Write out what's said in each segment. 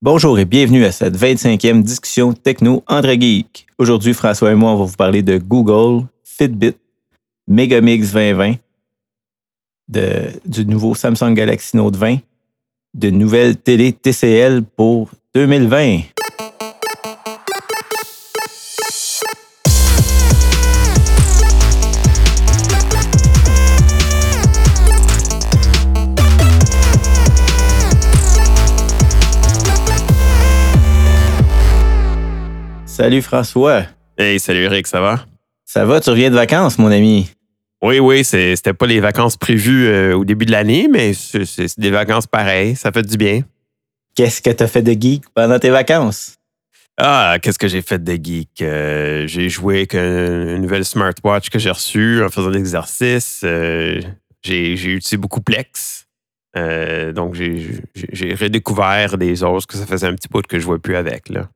Bonjour et bienvenue à cette 25e discussion techno entre geeks. Aujourd'hui, François et moi, on va vous parler de Google, Fitbit, Megamix 2020, de, du nouveau Samsung Galaxy Note 20, de nouvelles télé TCL pour 2020. Salut François. Hey, salut Eric, ça va? Ça va, tu reviens de vacances, mon ami? Oui, oui, c'était pas les vacances prévues euh, au début de l'année, mais c'est des vacances pareilles, ça fait du bien. Qu'est-ce que tu as fait de geek pendant tes vacances? Ah, qu'est-ce que j'ai fait de geek? Euh, j'ai joué avec un- une nouvelle smartwatch que j'ai reçue en faisant des exercices. Euh, j'ai utilisé beaucoup Plex. Euh, donc, j'ai redécouvert des os que ça faisait un petit bout que je ne jouais plus avec. Là.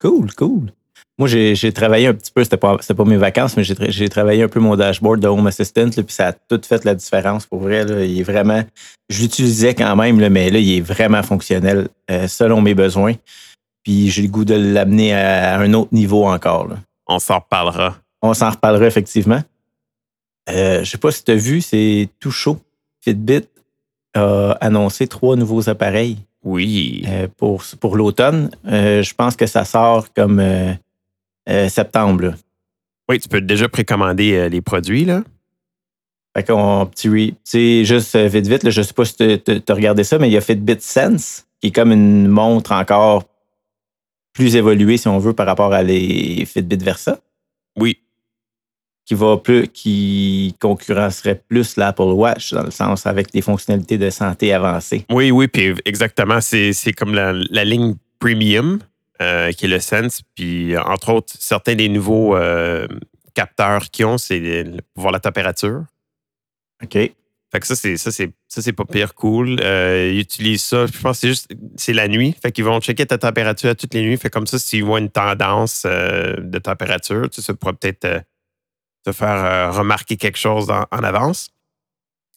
Cool, cool. Moi, j'ai travaillé un petit peu, c'était pas, pas mes vacances, mais j'ai tra- j'ai travaillé un peu mon dashboard de Home Assistant, là, puis ça a tout fait la différence pour vrai. Là. Il est vraiment. Je l'utilisais quand même, là, mais là, il est vraiment fonctionnel euh, selon mes besoins. Puis j'ai le goût de l'amener à un autre niveau encore. là. On s'en reparlera. On s'en reparlera effectivement. Euh, je sais pas si tu as vu, c'est tout chaud. Fitbit a annoncé trois nouveaux appareils. Oui. Euh, pour, pour l'automne. Je pense que ça sort comme euh, septembre. là. Oui, tu peux déjà précommander euh, les produits. Là. Fait qu'on, petit, tu sais, juste euh, vite, vite, là, je sais pas si tu as regardé ça, mais il y a Fitbit Sense, qui est comme une montre encore plus évoluée, si on veut, par rapport à les Fitbit Versa, Oui. qui va plus, qui concurrencerait plus l'Apple Watch, dans le sens avec des fonctionnalités de santé avancées. Oui, oui, puis exactement, c'est c'est comme la, la ligne premium euh, qui est le Sense. Puis, entre autres, certains des nouveaux euh, capteurs qu'ils ont, c'est pour voir la température. OK. Fait que ça, c'est ça, c'est ça, c'est pas pire cool. Euh, ils utilisent ça, je pense que c'est juste c'est la nuit. Fait qu'ils vont checker ta température toutes les nuits. Fait comme ça, s'ils voient une tendance de température, tu sais, ça pourrait peut-être te faire remarquer quelque chose en, en avance.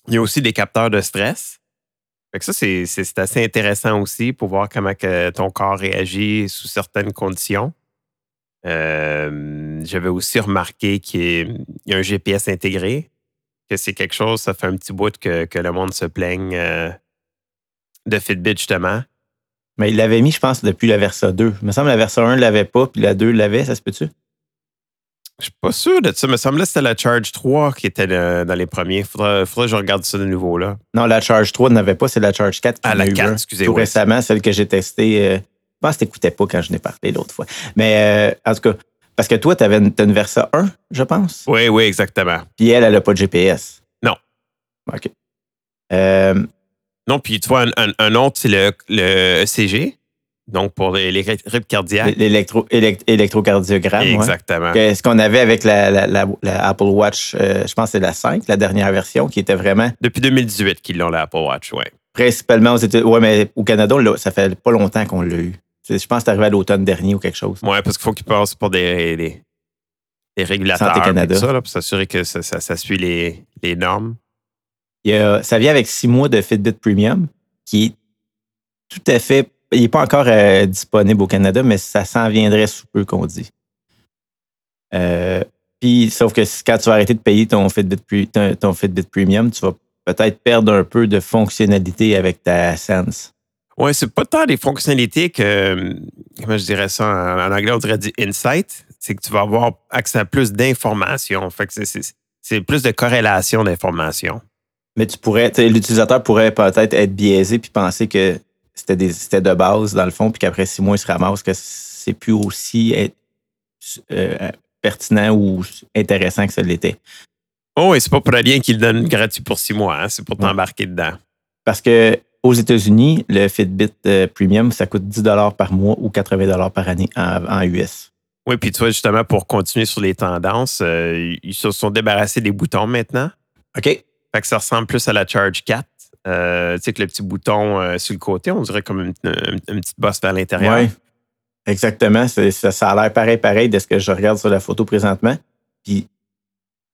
Il y a aussi des capteurs de stress. Fait que ça, c'est assez intéressant aussi pour voir comment que ton corps réagit sous certaines conditions. Euh, J'avais aussi remarqué qu'il y a un GPS intégré que c'est quelque chose, ça fait un petit bout que, que le monde se plaigne euh, de Fitbit, justement. Mais il l'avait mis, je pense, depuis la Versa 2. Il me semble que la Versa 1 ne l'avait pas, puis la 2 l'avait, ça se peut-tu? Je suis pas sûr de ça. Il me semblait que c'était la Charge 3 qui était le- dans les premiers. Faudra, faudra que je regarde ça de nouveau, là. Non, la Charge 3 n'avait pas, c'est la Charge 4 qui Ah, la a eu 4, un. excusez, Tout ouais. récemment, celle que j'ai testée. euh, je pense que tu n'écoutais pas quand je n'ai parlé l'autre fois. Mais euh, en tout cas, parce que toi, tu avais une, Versa 1, je pense. Oui, oui, exactement. Puis elle, elle n'a pas de GPS. Non. OK. Euh, Non, puis tu vois, un, un- un autre, c'est le, le ECG. Donc, pour les, les rythmes cardiaques. l'électro, élect- électrocardiogramme. ouais. Exactement. Que- Ce qu'on avait avec la, la- la- la Apple Watch, euh, je pense que c'est la 5, la dernière version, qui était vraiment Depuis 2018 qu'ils l'ont, la Apple Watch, oui. principalement aux États-Unis. Ouais, mais au Canada, ça fait pas longtemps qu'on l'a eu. Je pense que c'est arrivé à l'automne dernier ou quelque chose. Oui, parce qu'il faut qu'ils passent pour des, des, des régulateurs. Santé Canada. ça, là, pour s'assurer que ça, ça- ça suit les, les normes. Il y a- ça vient avec six mois de Fitbit Premium, qui est tout à fait. Il n'est pas encore euh, disponible au Canada, mais ça s'en viendrait sous peu qu'on dit. Euh, Puis, sauf que quand tu vas arrêter de payer ton Fitbit, Pre- ton, ton Fitbit Premium, tu vas peut-être perdre un peu de fonctionnalité avec ta Sense. Oui, c'est pas tant des fonctionnalités que, comment je dirais ça, en, en anglais, on dirait du insight. C'est que tu vas avoir accès à plus d'informations. Fait que c'est- plus de corrélation d'informations. Mais tu pourrais, l'utilisateur pourrait peut-être être biaisé puis penser que c'était de base dans le fond, puis qu'après six mois, il se ramasse que c'est plus aussi être, euh, pertinent ou intéressant que ça l'était. Oh, et c'est pas pour rien qu'ils le donnent gratuit pour six mois. hein, c'est pour Ouais. t'embarquer dedans. Parce que aux États-Unis, le Fitbit euh, Premium, ça coûte 10 par mois ou 80 par année en, en US. Oui, puis tu vois, justement, pour continuer sur les tendances, euh, ils se sont débarrassés des boutons maintenant. OK. Fait que ça ressemble plus à la Charge 4. Euh, tu sais, que le petit bouton euh, sur le côté, on dirait comme une, une- une petite bosse vers l'intérieur. Oui. Exactement. Ça, ça a l'air pareil, pareil de ce que je regarde sur la photo présentement. Puis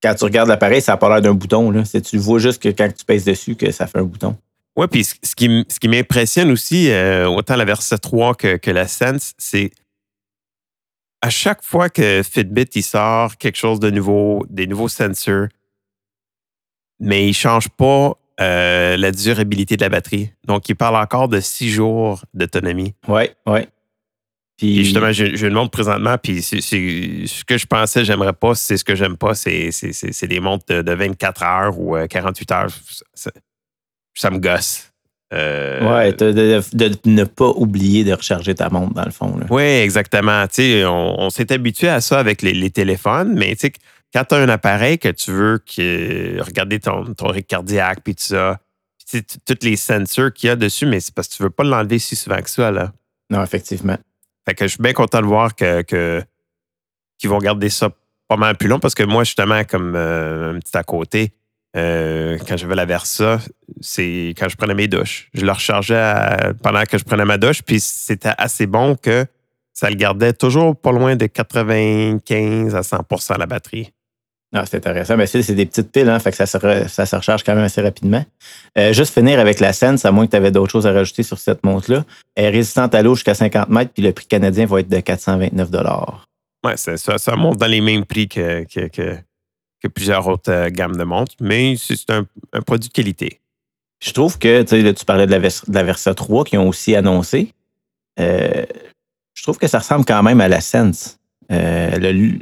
quand tu regardes l'appareil, ça n'a pas l'air d'un bouton. Là. Tu vois juste que quand tu pèses dessus, que ça fait un bouton. Oui, puis ce qui, ce qui m'impressionne aussi, euh, autant la Versa 3 que, que la Sense, c'est à chaque fois que Fitbit il sort quelque chose de nouveau, des nouveaux sensors, mais il ne change pas euh, la durabilité de la batterie. Donc, il parle encore de six jours d'autonomie. Oui, oui. Puis justement, je, je le montre présentement, puis c'est, ce que je pensais, j'aimerais pas, c'est ce que j'aime pas, c'est, des montres de, 24 heures ou 48 euh, heures. Ça, me gosse. Euh, ouais, de, ne pas oublier de recharger ta montre, dans le fond. Oui, exactement. on, s'est habitué à ça avec les, téléphones, mais quand tu as un appareil que tu veux que, regarder ton, ton rythme cardiaque, puis tout ça, tous les sensors qu'il y a dessus, mais c'est parce que tu veux pas l'enlever si souvent que ça. Là. Non, effectivement. Fait que je suis bien content de voir que, qu'ils vont garder ça pas mal plus long parce que moi, justement, comme euh, un petit à côté, euh, quand j'avais la Versa, c'est quand je prenais mes douches. Je le rechargeais pendant que je prenais ma douche, puis c'était assez bon que ça le gardait toujours pas loin de 95 à 100% la batterie. Ah, c'est intéressant. Mais c'est des petites piles, hein, fait que ça se, ça se recharge quand même assez rapidement. Euh, juste finir avec la Sense, à moins que tu avais d'autres choses à rajouter sur cette montre-là. Elle est résistante à l'eau jusqu'à 50 mètres, puis le prix canadien va être de 429 Oui, ça, ça monte dans les mêmes prix que, que, plusieurs autres euh, gammes de montres, mais c'est un, produit de qualité. Je trouve que, tu sais, tu parlais de la, de la Versa 3 qui ont aussi annoncé. Euh, je trouve que ça ressemble quand même à la Sense. le,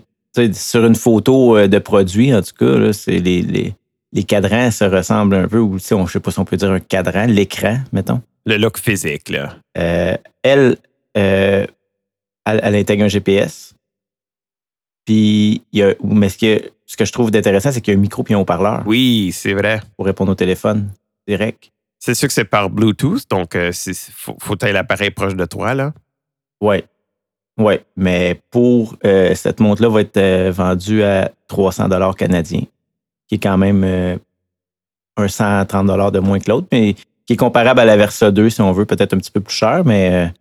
sur une photo euh, de produit, en tout cas, c'est les, les, cadrans se ressemblent un peu, ou on, je ne sais pas si on peut dire un cadran, l'écran, mettons. Le look physique, là. Euh, elle, euh, elle, intègre un GPS. Puis, il y a, mais ce que, ce que je trouve d'intéressant, c'est qu'il y a un micro et un haut-parleur. Oui, c'est vrai. Pour répondre au téléphone direct. C'est sûr que c'est par Bluetooth, donc il faut, faut l'appareil proche de toi, là. Oui. Oui, mais pour euh, cette montre-là va être euh, vendue à 300 dollars canadiens, qui est quand même euh, un 130 dollars de moins que l'autre, mais qui est comparable à la Versa 2 si on veut, peut-être un petit peu plus cher, mais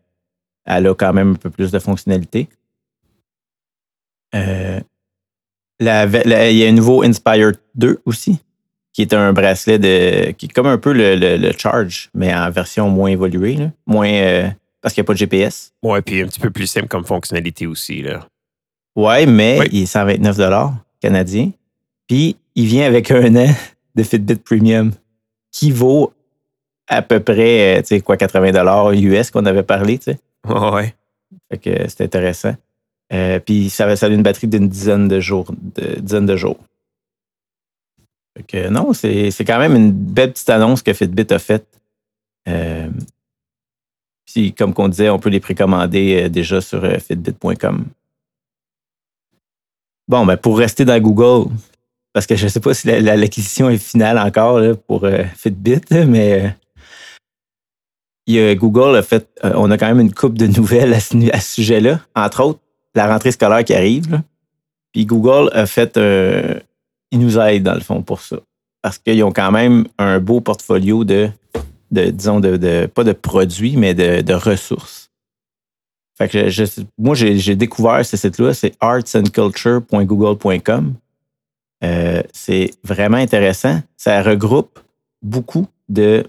elle a quand même un peu plus de fonctionnalités. il y a un nouveau Inspire 2 aussi, qui est un bracelet de, qui est comme un peu le, Charge, mais en version moins évoluée, moins parce qu'il n'y a pas de GPS. Ouais, puis un petit peu plus simple comme fonctionnalité aussi. Là. Ouais, mais il est 129 canadien. Puis il vient avec un an de Fitbit Premium qui vaut à peu près, euh, tu sais, quoi, 80 US qu'on avait parlé, tu sais. Ouais. Fait que c'est intéressant. Euh, puis ça, ça a une batterie d'une dizaine de jours. De, dizaine de jours. Fait que non, c'est quand même une belle petite annonce que Fitbit a faite. Euh, puis, comme on disait, on peut les précommander euh, déjà sur euh, fitbit.com. Bon, ben pour rester dans Google, parce que je ne sais pas si l'acquisition est finale encore pour euh, Fitbit, mais Google a fait, on a quand même une coupe de nouvelles à ce, sujet-là. Entre autres, la rentrée scolaire qui arrive. Puis Google a fait, il nous aide dans le fond pour ça. Parce qu'ils ont quand même un beau portfolio de de disons, de, pas de produits, mais de, ressources. Fait que moi, j'ai découvert ce site-là, c'est artsandculture.google.com. Euh, c'est vraiment intéressant. Ça regroupe beaucoup de.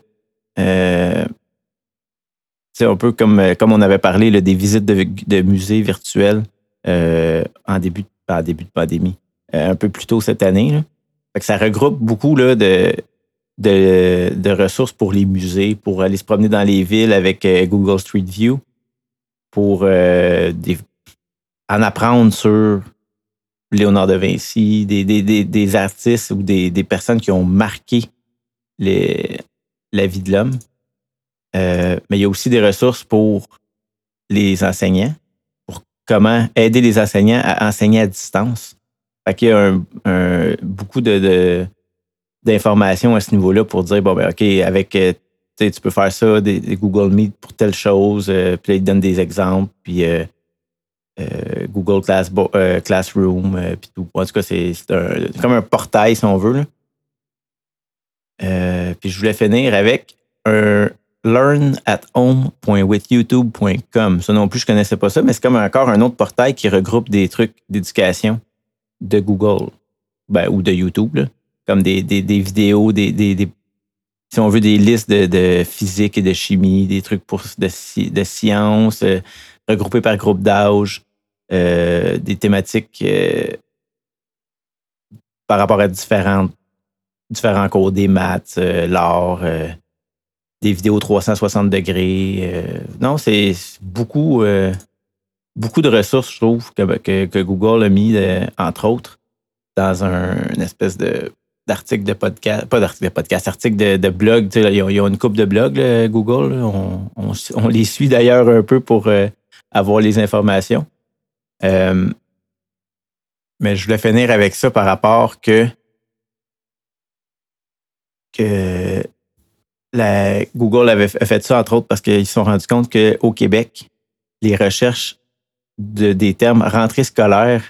Euh, c'est un peu comme, comme on avait parlé des visites de, musées virtuels euh, en, début, en début de pandémie, un peu plus tôt cette année. Fait que ça regroupe beaucoup là, de, de, ressources pour les musées, pour aller se promener dans les villes avec euh, Google Street View, pour euh, en apprendre sur Léonard de Vinci, des, artistes ou des, personnes qui ont marqué la vie de l'homme. Euh, mais il y a aussi des ressources pour les enseignants, pour comment aider les enseignants à enseigner à distance. Fait il y a beaucoup de d'informations à ce niveau-là pour dire, bon, ben, OK, avec, euh, tu peux faire ça, des, Google Meet pour telle chose, euh, puis là, ils donnent des exemples, puis euh, Google Class, Classroom, puis tout. En tout cas, c'est comme un portail, si on veut. puis je voulais finir avec un learnathome.withyoutube.com. Ça non plus, je connaissais pas ça, mais c'est comme encore un autre portail qui regroupe des trucs d'éducation de Google ben, ou de YouTube. Là comme des, vidéos, des, si on veut des listes de, physique et de chimie, des trucs pour, de, de sciences, euh, regroupés par groupe d'âge, euh, des thématiques euh, par rapport à différentes, différents cours, des maths, l'art, des vidéos 360 degrés. non, c'est beaucoup, beaucoup de ressources, je trouve, que, que, Google a mis, entre autres, dans un, une espèce de d'articles de podcast, pas d'articles de podcast, articles de, blog. Ils, ont, une coupe de blogs, Google. On, les suit d'ailleurs un peu pour euh, avoir les informations. Euh, mais je voulais finir avec ça par rapport que, que Google avait fait ça, entre autres, parce qu'ils se sont rendus compte qu'au Québec, les recherches de, des termes rentrée scolaire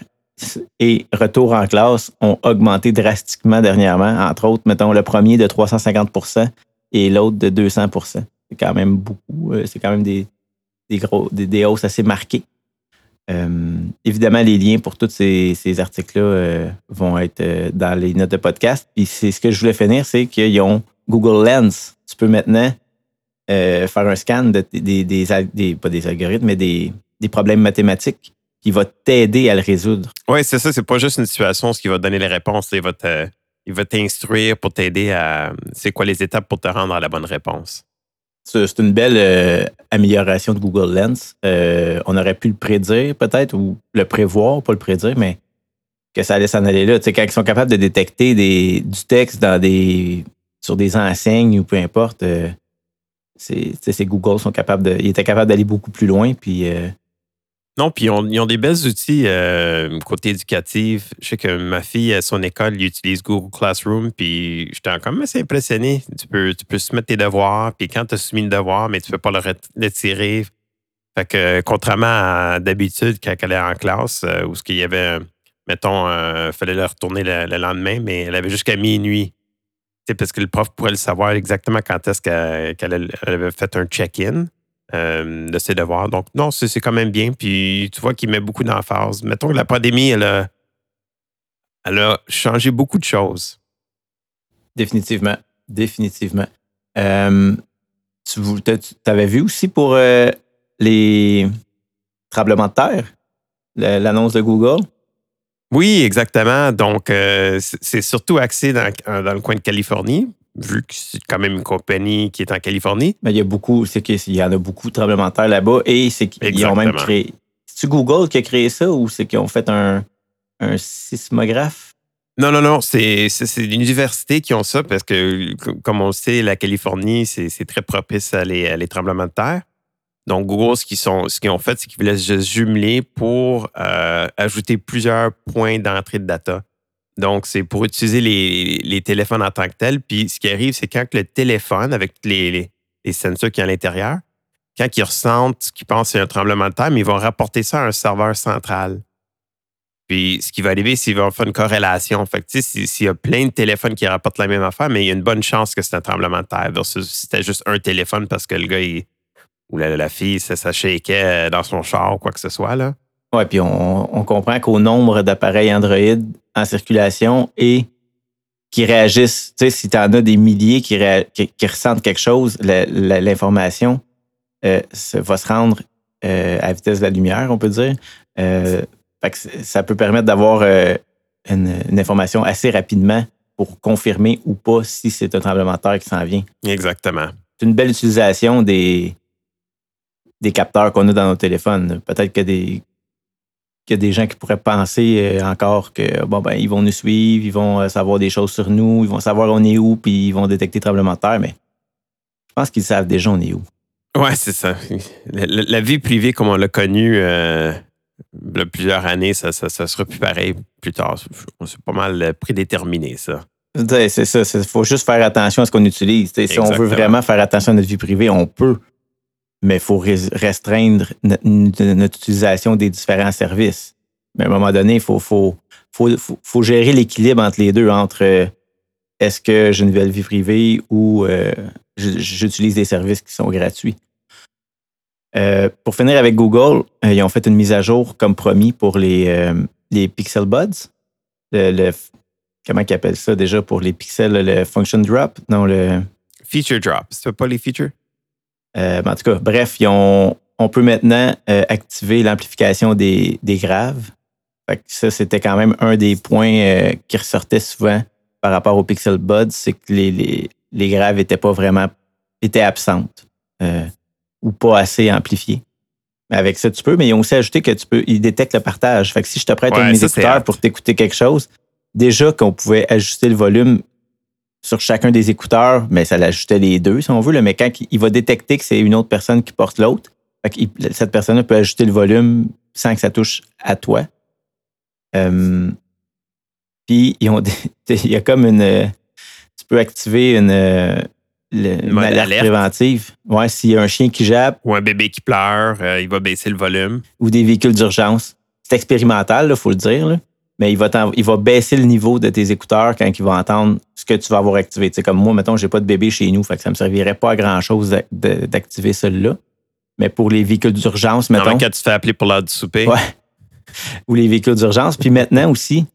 et retour en classe ont augmenté drastiquement dernièrement. Entre autres, mettons le premier de 350% et l'autre de 200% C'est quand même beaucoup. Euh, c'est quand même des, des, gros, des, hausses assez marquées. Euh, évidemment, les liens pour tous ces, articles-là euh, vont être dans les notes de podcast. Puis c'est ce que je voulais finir, c'est qu'ils ont Google Lens. Tu peux maintenant faire un scan de, des, des, pas des algorithmes, mais des, des problèmes mathématiques qui va t'aider à le résoudre. Oui, c'est ça. C'est pas juste une situation ce qui va te donner les réponses. Il va t'instruire pour t'aider à. C'est quoi les étapes pour te rendre à la bonne réponse. C'est une belle euh, amélioration de Google Lens. Euh, on aurait pu le prédire peut-être ou le prévoir, pas le prédire, mais que ça allait s'en aller là. Tu sais, quand ils sont capables de détecter des, du texte dans des, sur des enseignes ou peu importe, euh, c'est Google sont capables de, ils étaient capables d'aller beaucoup plus loin. Puis non, puis ils ont, des belles outils euh, côté éducatif. Je sais que ma fille, à son école, utilise Google Classroom, puis j'étais quand même assez impressionné. Tu peux, tu peux soumettre tes devoirs, puis quand tu as soumis le devoir, mais tu ne peux pas le retirer. Fait que, contrairement à d'habitude, quand elle est en classe, euh, où ce qu'il y avait, mettons, il euh, fallait le retourner le, lendemain, mais elle avait jusqu'à minuit. parce que le prof pourrait le savoir exactement quand est-ce qu'elle avait fait un check-in. Euh, de ses devoirs. Donc, non, c'est quand même bien. Puis, tu vois qu'il met beaucoup d'emphase. Mettons que la pandémie, elle a, elle a changé beaucoup de choses. Définitivement. Définitivement. Euh, tu avais vu aussi pour euh, les tremblements de terre, l'annonce de Google? Oui, exactement. Donc, c'est surtout axé dans, dans, le coin de Californie vu que c'est quand même une compagnie qui est en Californie. Mais il y a beaucoup, c'est qu'il y en a beaucoup de tremblements de terre là-bas et c'est qu'ils ont même créé. C'est-tu Google qui a créé ça ou c'est qu'ils ont fait un, un sismographe? Non, non, non, c'est l'université qui ont ça parce que, comme on le sait, la Californie, c'est très propice à les, les, tremblements de terre. Donc, Google, ce qu'ils ce ont fait, c'est qu'ils voulaient juste jumeler pour euh, ajouter plusieurs points d'entrée de data. Donc, c'est pour utiliser les, téléphones en tant que tels. Puis, ce qui arrive, c'est quand le téléphone, avec les, les, sensors qui sont à l'intérieur, quand ils ressentent qu'ils pensent c'est un tremblement de terre, mais ils vont rapporter ça à un serveur central. Puis, ce qui va arriver, c'est qu'ils vont faire une corrélation. Fait que, s'il y a plein de téléphones qui rapportent la même affaire, mais il y a une bonne chance que c'est un tremblement de terre versus si c'était juste un téléphone parce que le gars, ou la, fille, ça, ça shakeait dans son char ou quoi que ce soit, là. Oui, puis on, comprend qu'au nombre d'appareils Android en circulation et qui réagissent, tu sais, si tu en as des milliers qui, ressentent quelque chose, l'information euh, va se rendre euh, à vitesse de la lumière, on peut dire. Euh, ça peut permettre d'avoir une, information assez rapidement pour confirmer ou pas si c'est un tremblement de terre qui s'en vient. Exactement. C'est une belle utilisation des, des capteurs qu'on a dans nos téléphones. Peut-être que des qu'il y a des gens qui pourraient penser euh, encore que bon ben ils vont nous suivre, ils vont euh, savoir des choses sur nous, ils vont savoir on est où, puis ils vont détecter tremblement de terre, mais je pense qu'ils savent déjà on est où. Ouais, c'est ça. La, vie privée comme on l'a connue euh, il y a plusieurs années, ça, ça, sera plus pareil plus tard. C'est pas mal prédéterminé, ça. C'est ça. Il faut juste faire attention à ce qu'on utilise. si on veut vraiment faire attention à notre vie privée, on peut mais il faut restreindre notre, utilisation des différents services. Mais à un moment donné, il faut, faut, faut, gérer l'équilibre entre les deux, entre euh, est-ce que j'ai une nouvelle vie privée ou euh, j'utilise des services qui sont gratuits. Euh, pour finir avec Google, ils ont fait une mise à jour comme promis pour les, les Pixel Buds. Le, comment ils appellent ça déjà pour les pixels, le function drop? Non, le Feature drop. Tu pas les features? Euh, en tout cas, bref, on peut maintenant euh, activer l'amplification des, graves. ça, c'était quand même un des points qui ressortait souvent par rapport au Pixel Buds, c'est que les, les, graves n'étaient pas vraiment étaient absentes ou pas assez amplifiées. Mais avec ça, tu peux, mais ils ont aussi ajouté que tu peux, ils détectent le partage. Fait que si je te prête un de mes écouteurs pour t'écouter quelque chose, déjà qu'on pouvait ajuster le volume sur chacun des écouteurs, mais ça l'ajustait les deux, si on veut. Mais quand il va détecter que c'est une autre personne qui porte l'autre, cette personne-là peut ajuster le volume sans que ça touche à toi. Euh, puis, ils ont, il y a comme une. Tu peux activer une, une, alerte, préventive. Ouais, s'il y a un chien qui jappe. Ou un bébé qui pleure, euh, il va baisser le volume. Ou des véhicules d'urgence. C'est expérimental, il faut le dire. Mais il va, il va baisser le niveau de tes écouteurs quand il va entendre ce que tu vas avoir activé. Tu comme moi, mettons, j'ai pas de bébé chez nous, fait que ça me servirait pas à grand-chose d'activer celui-là. Mais pour les véhicules d'urgence, mettons. quand tu te fais appeler pour l'heure du souper. Ouais. Ou les véhicules d'urgence. Puis maintenant aussi,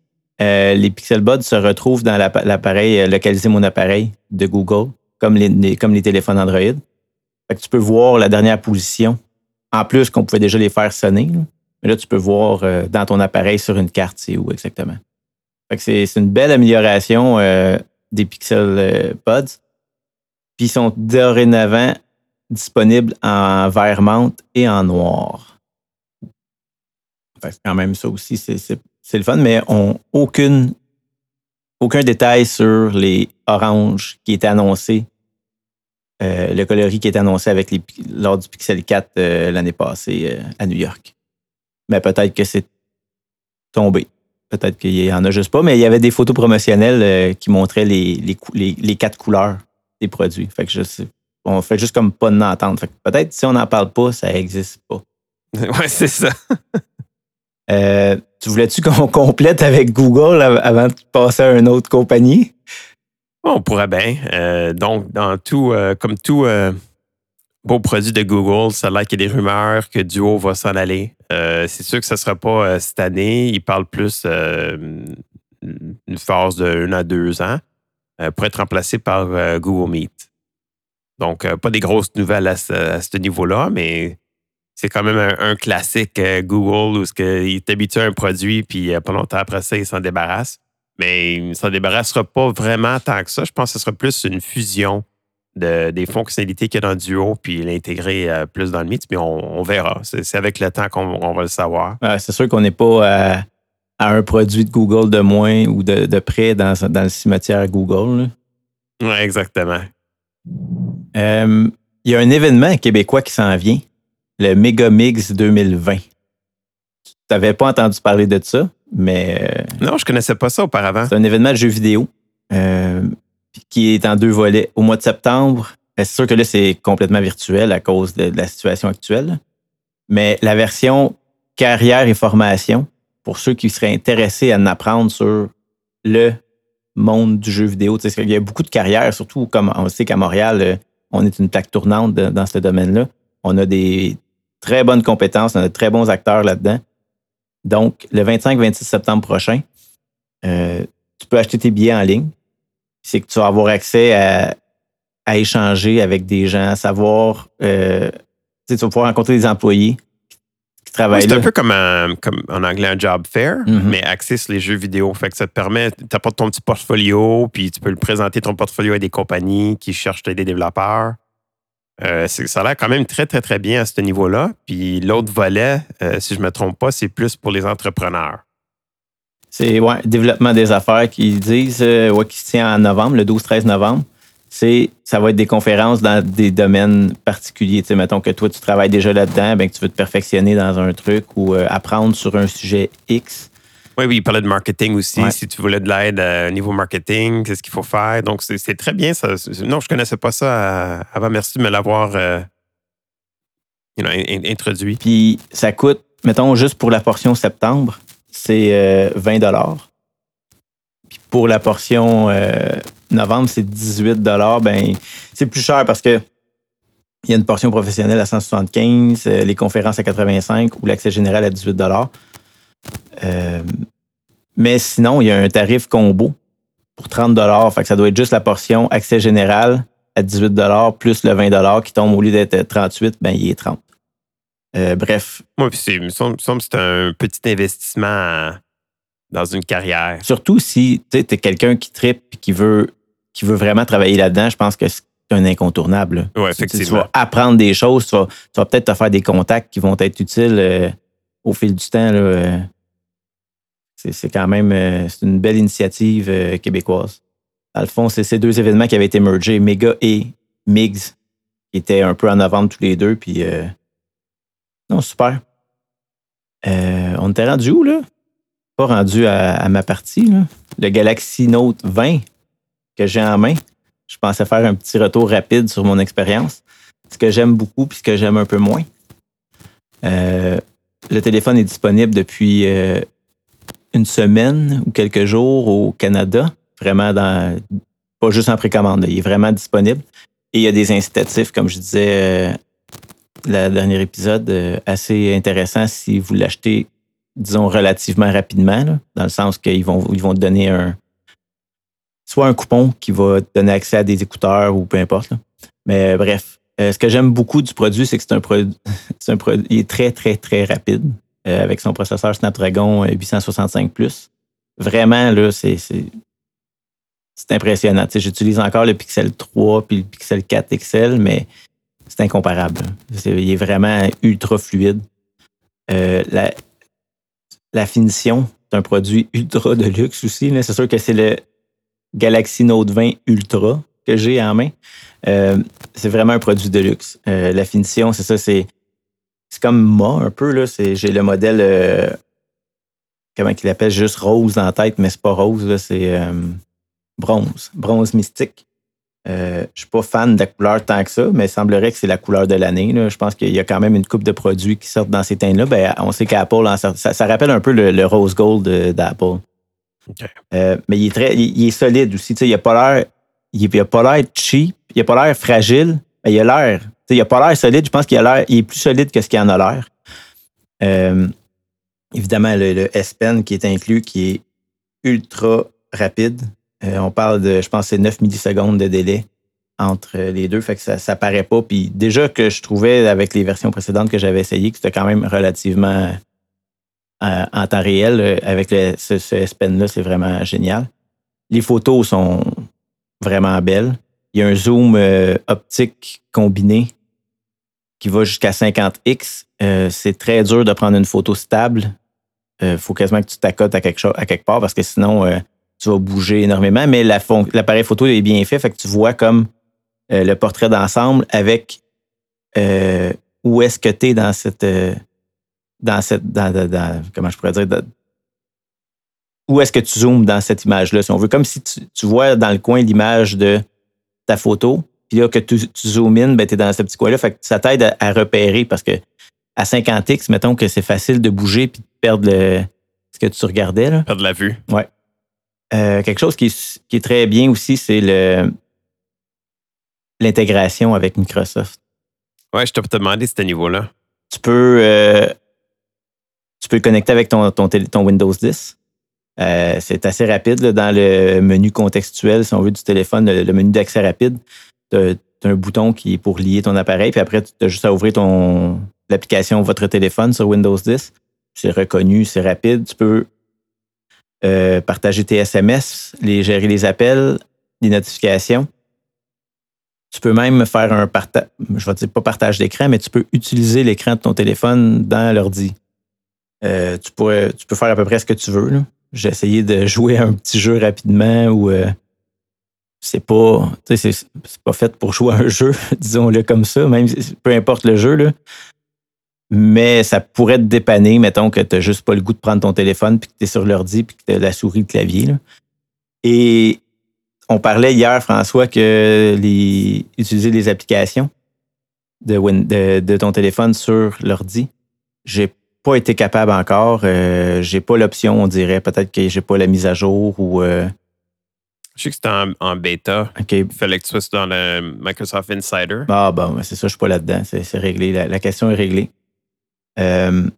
euh, les Pixel Buds se retrouvent dans l'appareil, euh, localiser mon appareil de Google comme les, comme les téléphones Android. tu peux voir la dernière position. En plus qu'on pouvait déjà les faire sonner. Mais là, tu peux voir euh, dans ton appareil sur une carte c'est où exactement. c'est, une belle amélioration euh, des Pixel euh, Buds. Puis ils sont dorénavant disponibles en vert menthe et en noir. c'est quand même ça aussi, c'est, le fun, mais on aucune aucun détail sur les oranges qui étaient annoncés, euh, le coloris qui est annoncé avec lors du Pixel 4 euh, l'année passée à New York. Mais peut-être que c'est tombé. Peut-être qu'il y en a juste pas, mais il y avait des photos promotionnelles qui montraient les, les, quatre couleurs des produits. Fait que je sais, on fait juste comme pas de n'entendre. peut-être si on n'en parle pas, ça n'existe pas. Ouais, c'est ça. Tu voulais-tu qu'on complète avec Google avant de passer à une autre compagnie? On pourrait bien. Euh, donc, dans tout, euh, comme tout euh, beau produit de Google, ça a l'air qu'il y a des rumeurs que Duo va s'en aller. c'est sûr que ce ne sera pas cette année. Il parle plus une phase de un à deux ans pour être remplacé par Google Meet. Donc, pas des grosses nouvelles à ce niveau-là, mais c'est quand même un, classique euh, Google où il t'habitue à un produit, puis euh, pas longtemps après ça, il s'en débarrasse. Mais il ne s'en débarrassera pas vraiment tant que ça. Je pense que ce sera plus une fusion de, des fonctionnalités qu'il y a dans Duo, puis l'intégrer euh, plus dans le Meet, mais on, verra. C'est avec le temps qu'on va le savoir. c'est sûr qu'on n'est pas à, un produit de Google de moins ou de, près dans, le cimetière Google. Oui, exactement. Il y a un événement québécois qui s'en vient le Megamix 2020. Tu n'avais pas entendu parler de ça, mais. Euh, non, je connaissais pas ça auparavant. C'est un événement de jeux vidéo euh, qui est en deux volets. Au mois de septembre, ben, c'est sûr que là, c'est complètement virtuel à cause de, la situation actuelle. Mais la version carrière et formation, pour ceux qui seraient intéressés à en apprendre sur le monde du jeu vidéo, il y a beaucoup de carrières, surtout comme on sait qu'à Montréal, euh, on est une plaque tournante dans ce domaine-là. On a des très bonnes compétences, on a de très bons acteurs là-dedans. Donc, le 25-26 septembre prochain, euh, tu peux acheter tes billets en ligne. C'est que tu vas avoir accès à, échanger avec des gens, à savoir, euh, tu vas pouvoir rencontrer des employés qui travaillent C'est un peu comme, comme, en anglais un job fair, mm-hmm. mais axé sur les jeux vidéo. Fait que ça te permet, tu apportes ton petit portfolio, puis tu peux le présenter ton portfolio à des compagnies qui cherchent des développeurs. Euh, ça a l'air quand même très, très, très bien à ce niveau-là. Puis l'autre volet, euh, si je ne me trompe pas, c'est plus pour les entrepreneurs. C'est ouais, développement des affaires qu'ils disent, euh, qui se tient en novembre, le 12-13 novembre. C'est, ça va être des conférences dans des domaines particuliers. Tu sais, mettons que toi, tu travailles déjà là-dedans, ben, que tu veux te perfectionner dans un truc ou apprendre sur un sujet X. Oui, oui, il parlait de marketing aussi. Si tu voulais de l'aide euh, au niveau marketing, qu'est-ce qu'il faut faire. Donc, c'est très bien. Ça. Non, je ne connaissais pas ça euh, avant. Merci de me l'avoir euh, introduit. Puis, ça coûte, mettons, juste pour la portion septembre, c'est 20 Puis pour la portion novembre, c'est 18 ben C'est plus cher parce que il y a une portion professionnelle à 175, les conférences à 85 ou l'accès général à 18 euh, mais sinon, il y a un tarif combo pour 30 Fait que ça doit être juste la portion accès général à 18 plus le 20 qui tombe au lieu d'être 38, ben, il est 30. Euh, bref. Moi, puis c'est, il me semble que c'est un petit investissement dans une carrière. Surtout si tu es quelqu'un qui tripe et qui veut, qui veut vraiment travailler là-dedans, je pense que c'est un incontournable. Oui, effectivement. Tu, vas apprendre des choses, tu vas, peut-être te faire des contacts qui vont être utiles euh, au fil du temps. Euh. c'est, quand même c'est une belle initiative québécoise. Dans le fond, c'est ces deux événements qui avaient été mergés, Mega et Migs, qui étaient un peu en novembre tous les deux. Puis, non, super. Euh, on était rendu où, là? Pas rendu à, ma partie, là. Le Galaxy Note 20 que j'ai en main. Je pensais faire un petit retour rapide sur mon expérience. Ce que j'aime beaucoup puis ce que j'aime un peu moins. Euh, le téléphone est disponible depuis une semaine ou quelques jours au Canada vraiment pas juste en précommande, il est vraiment disponible. Et il y a des incitatifs, comme je disais euh, le dernier épisode, euh, assez intéressants si vous l'achetez, disons, relativement rapidement, dans le sens qu'ils vont, ils vont te donner un, soit un coupon qui va te donner accès à des écouteurs ou peu importe. Mais euh, bref, ce que j'aime beaucoup du produit, c'est que c'est un produit, un produit, il est très, très, très rapide avec son processeur Snapdragon 865 Vraiment, là, c'est c'est impressionnant. J'utilise encore le Pixel 3 puis le Pixel 4 XL, mais c'est incomparable. il est vraiment ultra fluide. Euh, la, finition, c'est un produit ultra de luxe aussi. C'est sûr que c'est le Galaxy Note 20 Ultra que j'ai en main. Euh, c'est vraiment un produit de luxe. Euh, la finition, c'est ça, c'est, comme moi un peu. j'ai le modèle, comment il appelle, juste rose la tête, mais c'est pas rose. c'est bronze, bronze mystique. Euh, je suis pas fan de la couleur tant que ça, mais il semblerait que c'est la couleur de l'année. Je pense qu'il y a quand même une coupe de produits qui sortent dans ces teintes-là. Ben, on sait qu'Apple, ça, ça, rappelle un peu le, rose gold d'Apple. Euh, mais il est très, il, est solide aussi. Il n'a pas l'air, il, pas l'air cheap, il n'a pas l'air fragile, mais il a l'air, il a pas l'air solide. Je pense qu'il a l'air, il est plus solide que ce qu'il en a l'air. Euh, évidemment, le, le S Pen qui est inclus, qui est ultra rapide. Euh, on parle de, je pense, c'est 9 millisecondes de délai entre les deux, fait que ça, ça paraît pas. Puis déjà que je trouvais avec les versions précédentes que j'avais essayé que c'était quand même relativement euh, en temps réel euh, avec ce, ce S Pen-là, c'est vraiment génial. Les photos sont vraiment belles. Il y a un zoom optique combiné qui va jusqu'à 50x. c'est très dur de prendre une photo stable. Il faut quasiment que tu t'accotes à quelque part parce que sinon, tu vas bouger énormément, mais l'appareil photo est bien fait, fait que tu vois comme euh, le portrait d'ensemble avec euh, où est-ce que tu es dans cette. Euh, dans cette. comment je pourrais dire? où est-ce que tu zoomes dans cette image-là, si on veut? Comme si tu, vois dans le coin l'image de ta photo, puis là, que tu, zoomes in, ben, tu es dans ce petit coin-là. Fait que ça t'aide à, repérer parce que à 50x, mettons que c'est facile de bouger puis de perdre le, ce que tu regardais. Là. Perdre la vue. Ouais. Euh, quelque chose qui est, très bien aussi, c'est le, l'intégration avec Microsoft. Ouais, je t'ai demandé ce niveau-là. Tu peux, euh, tu peux connecter avec ton, ton, ton Windows 10. Euh, c'est assez rapide dans le menu contextuel, si on veut, du téléphone, le, menu d'accès rapide. Tu as, un bouton qui est pour lier ton appareil, puis après, tu as juste à ouvrir ton, l'application Votre téléphone sur Windows 10. C'est reconnu, c'est rapide. Tu peux euh, partager tes SMS, les, gérer les appels, les notifications. Tu peux même faire un partage, je vais dire pas partage d'écran, mais tu peux utiliser l'écran de ton téléphone dans l'ordi. Euh, tu, peux faire à peu près ce que tu veux. J'ai essayé de jouer un petit jeu rapidement ou euh, c'est pas, c'est pas fait pour jouer à un jeu, disons-le comme ça, même peu importe le jeu. Là mais ça pourrait te dépanner, mettons que tu n'as juste pas le goût de prendre ton téléphone, puis que tu es sur l'ordi, puis que tu as la souris, le clavier. Et on parlait hier, François, que les, utiliser les applications de, de, ton téléphone sur l'ordi, j'ai pas été capable encore. Euh, j'ai pas l'option, on dirait. Peut-être que j'ai pas la mise à jour ou. Euh, je sais que c'était en, bêta. Il fallait que tu sois dans le Microsoft Insider. Ah, bon, c'est ça, je suis pas là-dedans. C'est réglé. la, question est réglée. Euh,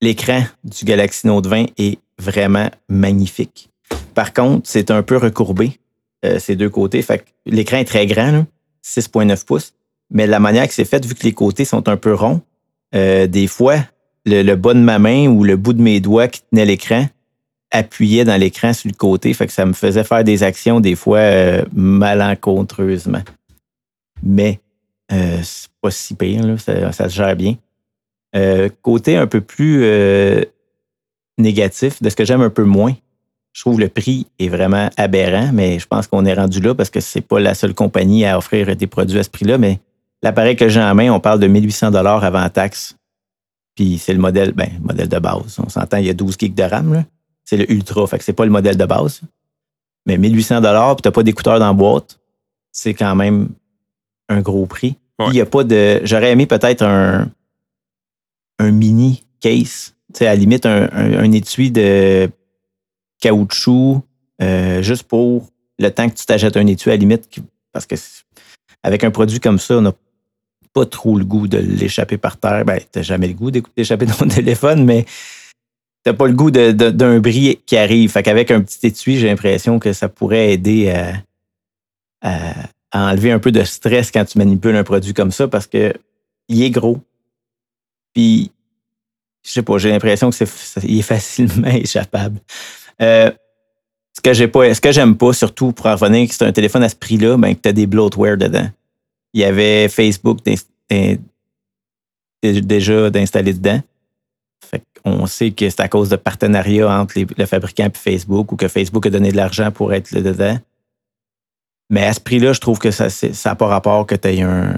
l'écran du Galaxy Note 20 est vraiment magnifique. Par contre, c'est un peu recourbé. euh, ces deux côtés. L'écran est très grand, là, 6,9 pouces. Mais la manière que c'est fait, vu que les côtés sont un peu ronds, euh, des fois, le, bas de ma main ou le bout de mes doigts qui tenait l'écran appuyait dans l'écran sur le côté. Fait que ça me faisait faire des actions des fois malencontreusement. Mais c'est pas si pire, ça se gère bien. Euh, côté un peu plus euh, négatif, de ce que j'aime un peu moins, je trouve le prix est vraiment aberrant, mais je pense qu'on est rendu là parce que c'est pas la seule compagnie à offrir des produits à ce prix-là, mais l'appareil que j'ai en main, on parle de 1800 dollars avant taxe. Puis c'est le modèle, ben, modèle de base. On s'entend, il y a 12 gigs de RAM, là. C'est le Ultra, fait que c'est pas le modèle de base. Mais 1800 dollars, puis t'as pas d'écouteurs dans la boîte, c'est quand même un gros prix. Ouais. Il y a pas de. J'aurais aimé peut-être un, un mini case. Tu sais, à la limite, un, un- un étui de caoutchouc, euh, juste pour le temps que tu t'achètes un étui à la limite. Parce que avec un produit comme ça, on n'a pas trop le goût de l'échapper par terre. Ben, t'as jamais le goût d'échapper dans ton téléphone, mais t'as pas le goût de- de- d'un bris qui arrive. Fait qu'avec un petit étui, j'ai l'impression que ça pourrait aider à, à- à enlever un peu de stress quand tu manipules un produit comme ça parce que il est gros. Puis, je sais pas, j'ai l'impression que c'est est facilement échappable. Euh, ce que j'ai pas, ce que j'aime pas, surtout pour en revenir, que c'est un téléphone à ce prix-là, ben, que tu as des bloatware dedans. Il y avait Facebook déjà d'installer dedans. Fait qu'on sait que c'est à cause de partenariats entre le fabricant et Facebook ou que Facebook a donné de l'argent pour être dedans. Mais à ce prix-là, je trouve que ça n'a pas rapport que tu aies un,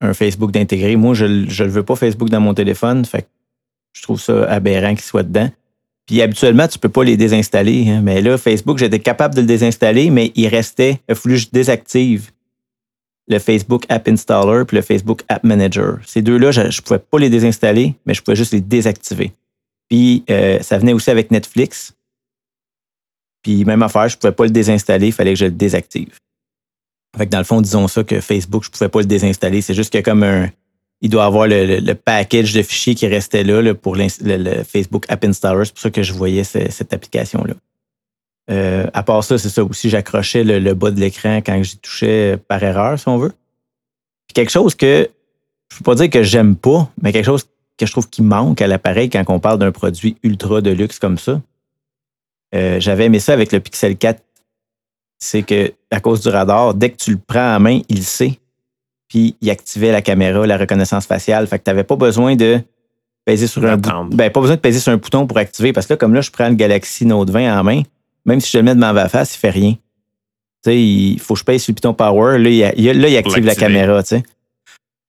un Facebook d'intégrer. Moi, je ne veux pas Facebook dans mon téléphone. Fait que je trouve ça aberrant qu'il soit dedans. Puis habituellement, tu peux pas les désinstaller. hein. Mais là, Facebook, j'étais capable de le désinstaller, mais il restait, il a fallu que je désactive le Facebook App Installer puis le Facebook App Manager. Ces deux-là, je ne pouvais pas les désinstaller, mais je pouvais juste les désactiver. Puis euh, ça venait aussi avec Netflix. Puis même affaire, je ne pouvais pas le désinstaller, il fallait que je le désactive. Fait que dans le fond, disons ça que Facebook, je pouvais pas le désinstaller. C'est juste a comme un. Il doit avoir le, package de fichiers qui restait là, pour le, Facebook App Installer. C'est pour ça que je voyais ce- cette application-là. Euh, à part ça, c'est ça aussi, j'accrochais le, bas de l'écran quand j'y touchais par erreur, si on veut. Puis quelque chose que je peux pas dire que j'aime pas, mais quelque chose que je trouve qui manque à l'appareil quand on parle d'un produit ultra de luxe comme ça. Euh, J'avais aimé ça avec le Pixel 4. C'est que à cause du radar, dès que tu le prends en main, il sait. Puis il activait la caméra, la reconnaissance faciale. Fait que tu n'avais pas besoin de peser sur un bouton. Ben, pas besoin de peser sur un bouton pour activer. Parce que là, comme là, je prends le Galaxy Note 20 en main, même si je le mets devant ma face, il fait rien. Tu sais, il faut que je pèse sur le piton power. Là, il, a- il a- là, il active la caméra, tu sais.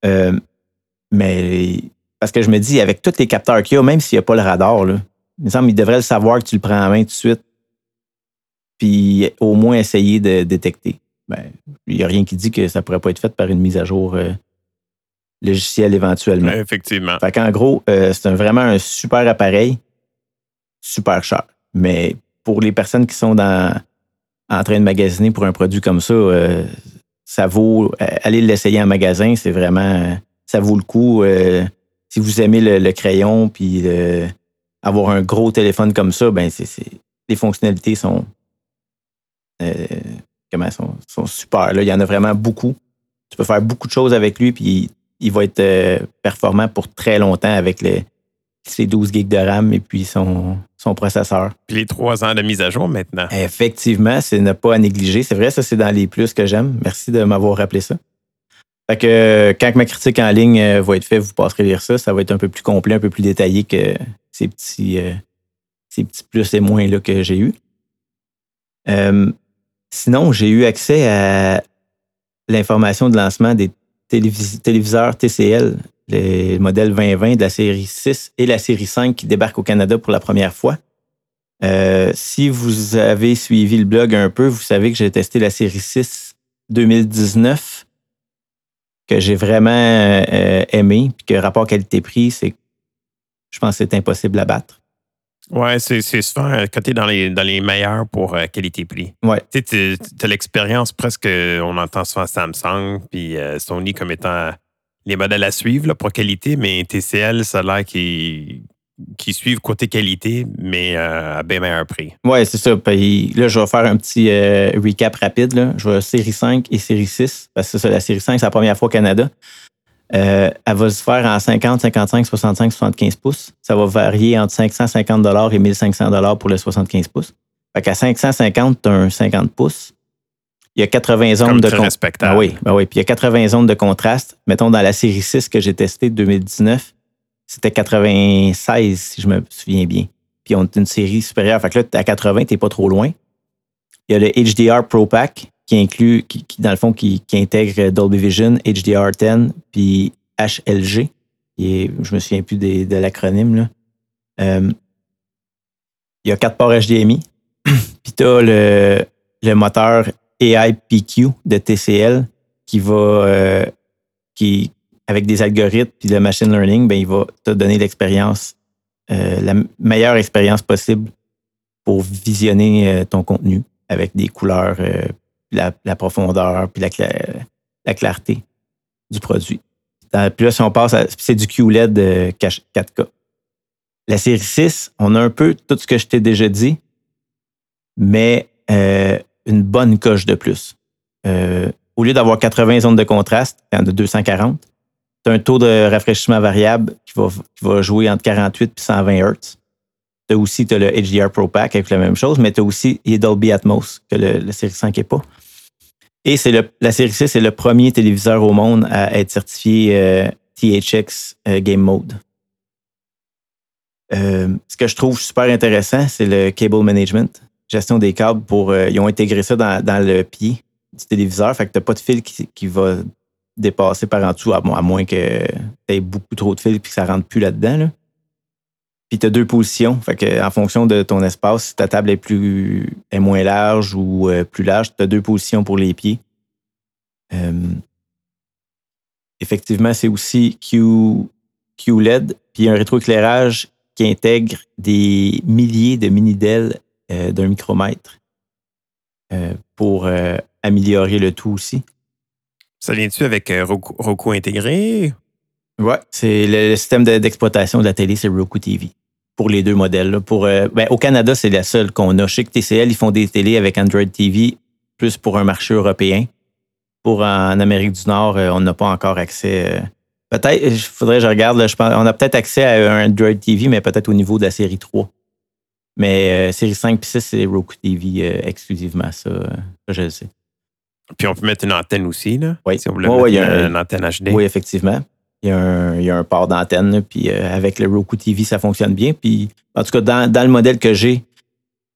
Euh, mais parce que je me dis, avec tous les capteurs qu'il y a, même s'il n'y a pas le radar, là, il me semble qu'il devrait le savoir que tu le prends en main tout de suite. Puis au moins essayer de détecter. Ben, il n'y a rien qui dit que ça ne pourrait pas être fait par une mise à jour euh, logicielle éventuellement. Effectivement. Fait qu'en gros, euh, c'est vraiment un super appareil, super cher. Mais pour les personnes qui sont dans, en train de magasiner pour un produit comme ça, euh, ça vaut. aller l'essayer en magasin, c'est vraiment. ça vaut le coup. si vous aimez le, le crayon, puis avoir un gros téléphone comme ça, ben c'est- les fonctionnalités sont. Euh, comment sont, sont super. Là. Il y en a vraiment beaucoup. Tu peux faire beaucoup de choses avec lui, puis il va être euh, performant pour très longtemps avec ses 12 gigs de RAM et puis son, son processeur. Puis les trois ans de mise à jour maintenant. Effectivement, c'est ne pas à négliger. C'est vrai, ça, c'est dans les plus que j'aime. Merci de m'avoir rappelé ça. Fait que quand ma critique en ligne euh, va être faite, vous passerez lire ça. Ça va être un peu plus complet, un peu plus détaillé que ces petits, euh, ces petits plus et moins là que j'ai eu. Euh, sinon, j'ai eu accès à l'information de lancement des télévis- téléviseurs TCL, les modèles 2020 de la série 6 et la série 5 qui débarquent au Canada pour la première fois. Euh, si vous avez suivi le blog un peu, vous savez que j'ai testé la série 6 2019 que j'ai vraiment euh, aimé, puis que rapport qualité-prix, c'est je pense c'est impossible à battre. Ouais, c'est c'est souvent euh, coté dans les, dans les meilleurs pour euh, qualité-prix. Ouais. Tu sais, as l'expérience presque, on entend souvent Samsung puis euh, Sony comme étant les modèles à suivre là, pour qualité, mais TCL, ça a l'air qu'ils qui suivent côté qualité, mais euh, à bien meilleur prix. Ouais, c'est ça. Puis là, je vais faire un petit euh, recap rapide. Là. Je vais série 5 et série 6, parce que c'est ça, la série 5, c'est la première fois au Canada. Euh, elle va se faire en 50, 55, 65, 75 pouces. Ça va varier entre 550 et 1500 pour le 75 pouces. Fait qu'à 550, tu as un 50 pouces. Il y a 80 zones Comme de très con- respectable. Ah oui, ben oui. Puis il y a 80 zones de contraste. Mettons, dans la série 6 que j'ai testée de 2019, c'était 96, si je me souviens bien. Puis on est une série supérieure. Fait que là, à 80, t'es pas trop loin. Il y a le HDR Pro Pack qui inclut, qui, dans le fond, qui, intègre Dolby Vision, HDR 10, puis HLG. qui est- je me souviens plus de l'acronyme. Euh, il y a quatre ports HDMI. puis tu as le, moteur AI PQ de TCL qui va, euh, qui, avec des algorithmes puis le machine learning, ben, il va te donner l'expérience, euh, la meilleure expérience possible pour visionner ton contenu avec des couleurs, la, la profondeur puis la, cla- la clarté du produit. Dans- Puis là, si on passe à. C'est du QLED euh, 4K. La série 6, on a un peu tout ce que je t'ai déjà dit, mais euh, une bonne coche de plus. Euh, au lieu d'avoir 80 zones de contraste, il en a 240. Tu un taux de rafraîchissement variable qui va, qui va jouer entre 48 et 120 Hz. Tu as aussi t'as le HDR Pro Pack avec la même chose, mais tu as aussi il Dolby Atmos, que la série 5 n'est pas. Et la série 6 est le premier téléviseur au monde à être certifié euh, THX euh, Game Mode. Euh, ce que je trouve super intéressant, c'est le cable management, gestion des câbles. Pour, ils ont intégré ça dans, le pied du téléviseur, fait que tu n'as pas de fil qui, qui va dépasser par en dessous, à moins que tu aies beaucoup trop de fils et que ça ne rentre plus là-dedans. Là. Puis tu as deux positions, fait que en fonction de ton espace, si ta table est, plus, est moins large ou euh, plus large, tu as deux positions pour les pieds. Euh, effectivement, c'est aussi Q, QLED, puis un rétroéclairage qui intègre des milliers de mini-DEL euh, d'un micromètre pour améliorer le tout aussi. Ça vient-tu avec Roku, Roku intégré? Ouais. C'est le, système de- d'exploitation de la télé, c'est Roku TV. Pour les deux modèles. là. Pour, euh, ben, au Canada, c'est la seule qu'on a. Je sais que TCL, ils font des télés avec Android TV, plus pour un marché européen. Pour en Amérique du Nord, euh, on n'a pas encore accès. euh, peut-être, il faudrait que je regarde, là, je pense, on a peut-être accès à un Android TV, mais peut-être au niveau de la série 3. Mais série 5 et 6, c'est Roku TV exclusivement, ça, ça, je le sais. Puis on peut mettre une antenne aussi, là. Oui. Si on voulait Ouais, mettre ouais, une antenne HD. Oui, effectivement. Il y a un, il y a un port d'antenne, puis euh, avec le Roku TV, ça fonctionne bien. Puis, en tout cas, dans, dans le modèle que j'ai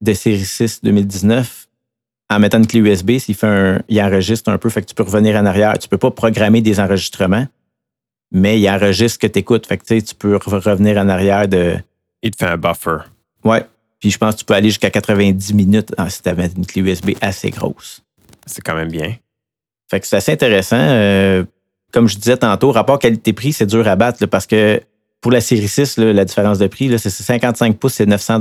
de série 6 2019, en mettant une clé USB, s'il fait un, il enregistre un peu, fait que tu peux revenir en arrière. Tu peux pas programmer des enregistrements, mais il enregistre ce que tu écoutes. Fait que tu peux re- revenir en arrière de. Il te fait un buffer. Ouais. Puis je pense que tu peux aller jusqu'à 90 minutes si tu avais une clé USB assez grosse. C'est quand même bien. Fait que c'est assez intéressant. Euh, comme je disais tantôt, rapport qualité-prix, c'est dur à battre là, parce que pour la série 6, là, la différence de prix, c'est 55 pouces, c'est 900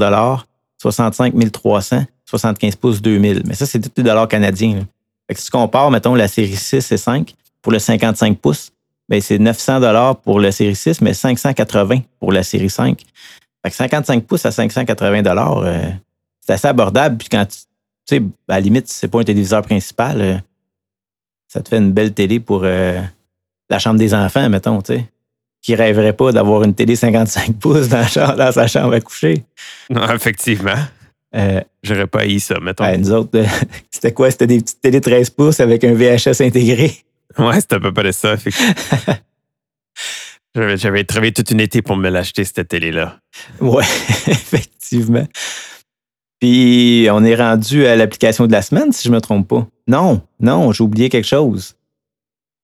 65 300 75 pouces, 2000. Mais ça, c'est les dollars canadiens. là. Fait que si tu compares, mettons, la série 6 et 5 pour le 55 pouces, ben, c'est 900 pour la série 6, mais 580 pour la série 5. Fait que 55 pouces à 580 euh, c'est assez abordable. Puis quand tu sais, à la limite, c'est pas un téléviseur principal, euh, ça te fait une belle télé pour euh, la chambre des enfants, mettons, tu sais. Qui rêverait pas d'avoir une télé 55 pouces dans, la chambre- dans sa chambre à coucher. Non, effectivement. Euh, J'aurais pas haï ça, mettons. ben, nous autres, euh, c'était quoi? C'était des petites télé 13 pouces avec un VHS intégré. Ouais, c'était à peu près ça. effectivement. J'avais, j'avais travaillé toute une été pour me l'acheter, cette télé-là. Ouais, effectivement. Puis, on est rendu à l'application de la semaine, si je me trompe pas. Non, non, j'ai oublié quelque chose.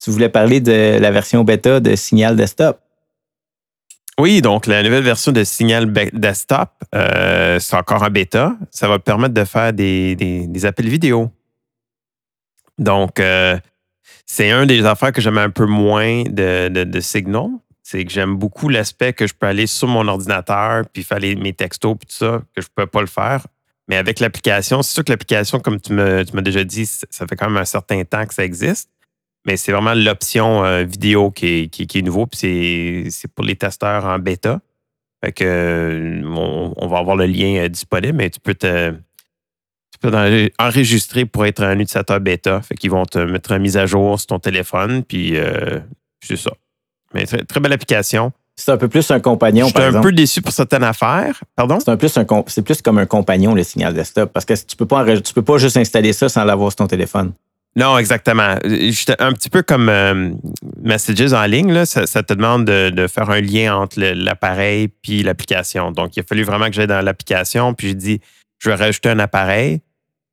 Tu voulais parler de la version bêta de Signal Desktop. Oui, donc la nouvelle version de Signal Desktop, euh, c'est encore en bêta. Ça va permettre de faire des, des- appels vidéo. Donc, euh, c'est un des affaires que j'aime un peu moins de, de, Signal. C'est que j'aime beaucoup l'aspect que je peux aller sur mon ordinateur puis faire mes textos puis tout ça, que je ne peux pas le faire. Mais avec l'application, c'est sûr que l'application, comme tu m'as déjà dit, ça fait quand même un certain temps que ça existe. Mais c'est vraiment l'option euh, vidéo qui est, qui, qui est nouveau, puis c'est- c'est pour les testeurs en bêta. Fait que, euh, on, on va avoir le lien euh, disponible, mais tu peux te, tu peux enregistrer pour être un utilisateur bêta. Fait qu'ils vont te mettre une mise à jour sur ton téléphone, puis euh, c'est ça. Mais très, très belle application. C'est un peu plus un compagnon, J'étais par un exemple. peu déçu pour certaines affaires. Pardon? C'est un plus un c'est plus comme un compagnon le signal desktop parce que tu peux pas tu peux pas juste installer ça sans l'avoir sur ton téléphone. Non, exactement. J'étais un petit peu comme euh, Messages en ligne. Là, ça, te demande de, faire un lien entre l'appareil puis l'application. Donc, il a fallu vraiment que j'aille dans l'application. Puis, j'ai dit, je vais rajouter un appareil.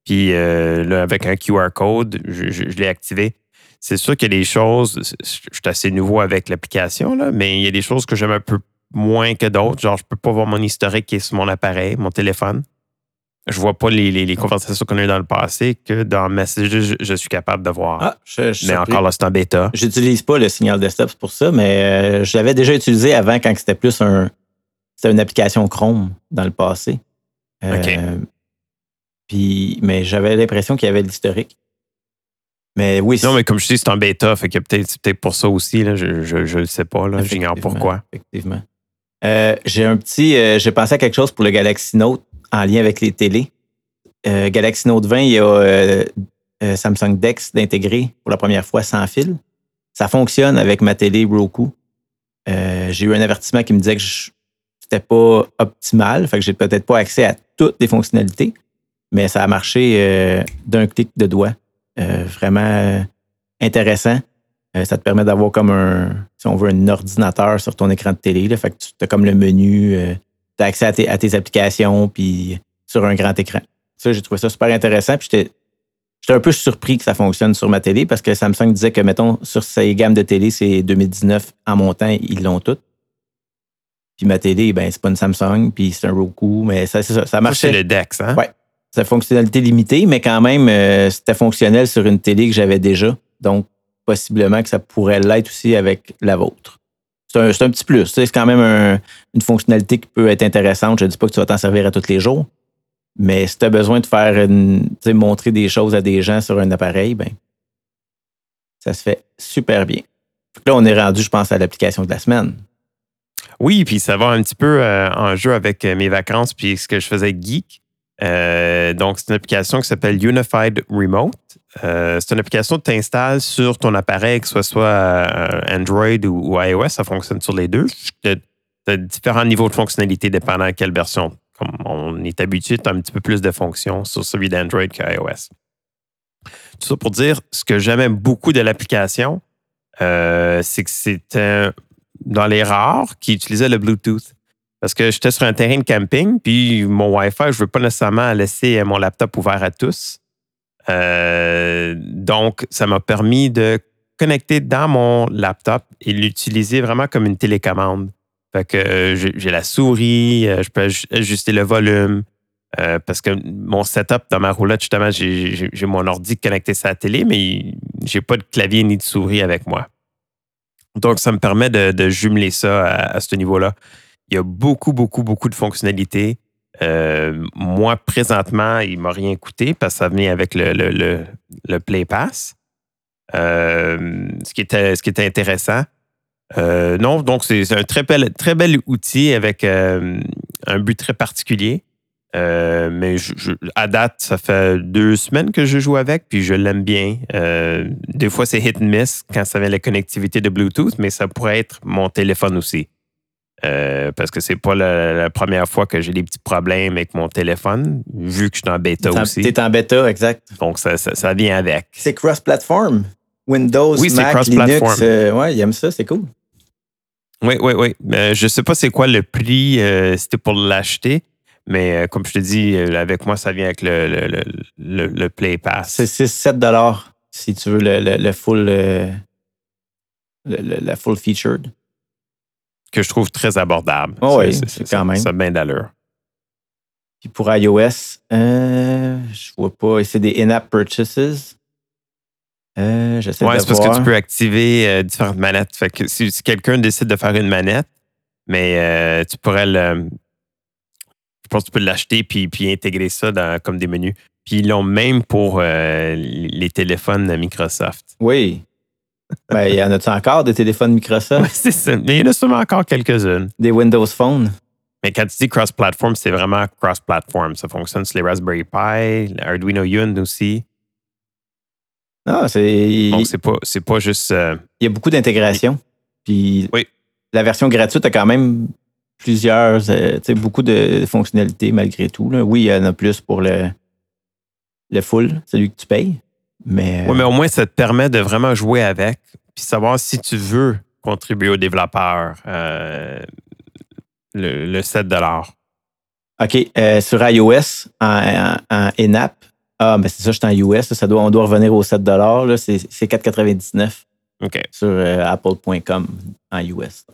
Puis, euh, là, avec un QR code, je, l'ai activé. C'est sûr qu'il y a des choses, je suis assez nouveau avec l'application, mais il y a des choses que j'aime un peu moins que d'autres. Genre, je peux pas voir mon historique qui est sur mon appareil, mon téléphone. Je vois pas les, les- les conversations qu'on a eues dans le passé que dans Messages, je, je suis capable de voir. Ah, je, je suis mais surpris. encore là, c'est en bêta. J'utilise pas le signal desktop c'est pour ça, mais euh, je l'avais déjà utilisé avant quand c'était plus un c'était une application Chrome dans le passé. Euh, OK. Puis, mais j'avais l'impression qu'il y avait de l'historique. Mais oui, Non, mais comme je dis, c'est en bêta. Fait que peut-être c'est peut-être pour ça aussi. Là, je ne le sais pas. là. J'ignore pourquoi. Effectivement. Euh, j'ai un petit. euh, j'ai pensé à quelque chose pour le Galaxy Note en lien avec les télés. Euh, Galaxy Note 20, il y a euh, euh, Samsung Dex d'intégrer pour la première fois sans fil. Ça fonctionne avec ma télé Roku. J'ai eu un avertissement qui me disait que c'était pas optimal, fait que j'ai peut-être pas accès à toutes les fonctionnalités, mais ça a marché d'un clic de doigt. Vraiment intéressant. Ça te permet d'avoir comme un, si on veut, un ordinateur sur ton écran de télé. Fait que tu as comme le menu, tu as accès à tes, à tes applications, puis sur un grand écran. Ça, j'ai trouvé ça super intéressant. Puis j'étais j'étais un peu surpris que ça fonctionne sur ma télé parce que Samsung disait que, mettons, sur ces gammes de télé, c'est 2019 en montant, ils l'ont toutes. Puis ma télé, ben, c'est pas une Samsung, puis c'est un Roku, mais ça, c'est ça, ça marchait. c'est le Dex. Hein? Ouais. C'est une fonctionnalité limitée, mais quand même, euh, c'était fonctionnel sur une télé que j'avais déjà. Donc, possiblement que ça pourrait l'être aussi avec la vôtre. C'est un, petit plus. C'est quand même un- une fonctionnalité qui peut être intéressante. Je ne dis pas que tu vas t'en servir à tous les jours, mais si tu as besoin de faire une, montrer des choses à des gens sur un appareil, ben, ça se fait super bien. Là, on est rendu, je pense, à l'application de la semaine. Oui, puis ça va un petit peu euh, en jeu avec euh, mes vacances puis ce que je faisais geek. Euh, donc, c'est une application qui s'appelle Unified Remote. Euh, c'est une application que tu installes sur ton appareil, que ce soit euh, Android ou, iOS. Ça fonctionne sur les deux. Tu as différents niveaux de fonctionnalité dépendant de quelle version. Comme on est habitué, tu as un petit peu plus de fonctions sur celui d'Android qu'iOS. Tout ça pour dire, ce que j'aimais beaucoup de l'application, euh, c'est que c'était dans les rares qui utilisaient le Bluetooth. Parce que j'étais sur un terrain de camping, puis mon Wi-Fi, je ne veux pas nécessairement laisser mon laptop ouvert à tous. Euh, donc, ça m'a permis de connecter dans mon laptop et l'utiliser vraiment comme une télécommande. Fait que euh, j'ai la souris, euh, je peux aj- ajuster le volume. parce que mon setup dans ma roulotte, justement, j'ai mon ordi connecté à la télé, mais j'ai pas de clavier ni de souris avec moi. Donc, ça me permet de, jumeler ça à ce niveau-là. Il y a beaucoup, beaucoup, beaucoup de fonctionnalités. Euh, moi, présentement, il ne m'a rien coûté parce que ça venait avec le, le, le, Play Pass. Euh, ce, qui était, ce qui intéressant. Euh, non, donc c'est un très bel, très outil avec un but très particulier. Mais à date, ça fait deux semaines que je joue avec, puis je l'aime bien. Des fois, c'est hit and miss quand ça vient la connectivité de Bluetooth, mais ça pourrait être mon téléphone aussi. Euh, parce que c'est pas la, la première fois que j'ai des petits problèmes avec mon téléphone, vu que je suis en bêta en- aussi. T'es en bêta, exact. Donc, ça, ça, ça vient avec. C'est cross-platform. Windows, Oui, c'est Mac, cross-platform. Linux. euh, ouais, ils aiment ça, c'est cool. Oui, oui, oui. Mais je sais pas c'est quoi le prix, euh, c'était pour l'acheter, mais euh, comme je te dis, euh, avec moi, ça vient avec le, le, le, le- le Play Pass. C'est 6-7 dollars si tu veux le, full euh, le, le- la full featured. Que je trouve très abordable. Oh oui, C'est- quand même. Ça a bien d'allure. Puis pour iOS, euh, je vois pas. C'est des in-app purchases. Euh, Ouais, c'est parce que tu peux activer euh, différentes manettes. Fait que si, si quelqu'un décide de faire une manette, mais euh, tu pourrais le. Je pense que tu peux l'acheter puis, puis intégrer ça dans, comme des menus. Puis ils l'ont même pour euh, les téléphones de Microsoft. Oui. Ben, il y en a-tu encore des téléphones Microsoft? c'est ça. Mais il y en a sûrement encore quelques-unes. Des Windows Phone? Mais quand tu dis cross-platform, c'est vraiment cross-platform. Ça fonctionne sur les Raspberry Pi, Arduino Yun aussi. Ah, c'est. Donc, c'est pas, c'est pas juste. euh, Il y a beaucoup d'intégration. Puis Oui. la version gratuite a quand même plusieurs, euh, tu sais, beaucoup de fonctionnalités malgré tout. là. Oui, il y en a plus pour le, le full, celui que tu payes. Mais, Ouais, mais au moins, ça te permet de vraiment jouer avec, puis savoir si tu veux contribuer aux développeurs euh, le, le 7 OK, euh, sur iOS, en, en, en ah, mais c'est ça, je suis en US, ça doit, on doit revenir aux 7 là, c'est c'est 4,99 OK. sur euh, apple.com en US.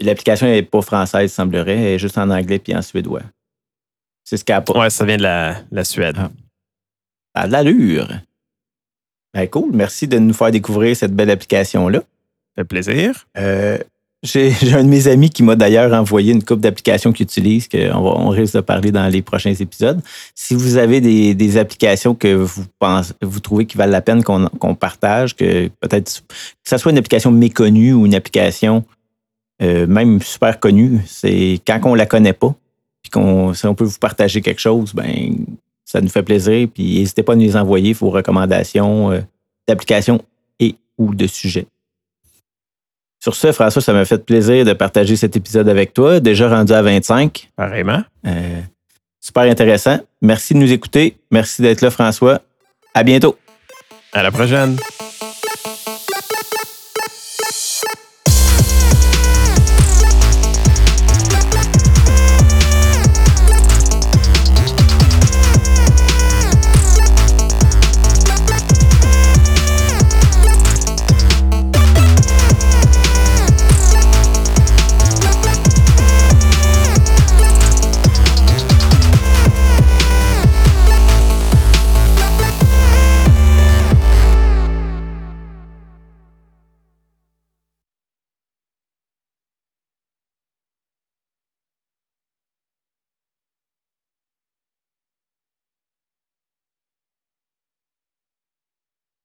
L'application n'est pas française, semblerait, elle est juste en anglais puis en suédois. C'est ce qu'Apple Ouais, ça vient de la, la Suède. Ah. De l'allure. Ben, cool. Merci de nous faire découvrir cette belle application-là. Ça fait plaisir. Euh, J'ai un de mes amis qui m'a d'ailleurs envoyé une coupe d'applications qu'il utilise, qu'on va- on risque de parler dans les prochains épisodes. Si vous avez des, des applications que vous pensez, vous trouvez qui valent la peine qu'on qu'on partage, que peut-être que ce soit une application méconnue ou une application euh, même super connue, c'est quand on la connaît pas, puis qu'on si on peut vous partager quelque chose, ben ça nous fait plaisir. Puis n'hésitez pas à nous les envoyer vos recommandations euh, d'applications et ou de sujets. Sur ce, François, ça m'a fait plaisir de partager cet épisode avec toi, déjà rendu à 25. Pareillement. Euh, super intéressant. Merci de nous écouter. Merci d'être là, François. À bientôt. À la prochaine.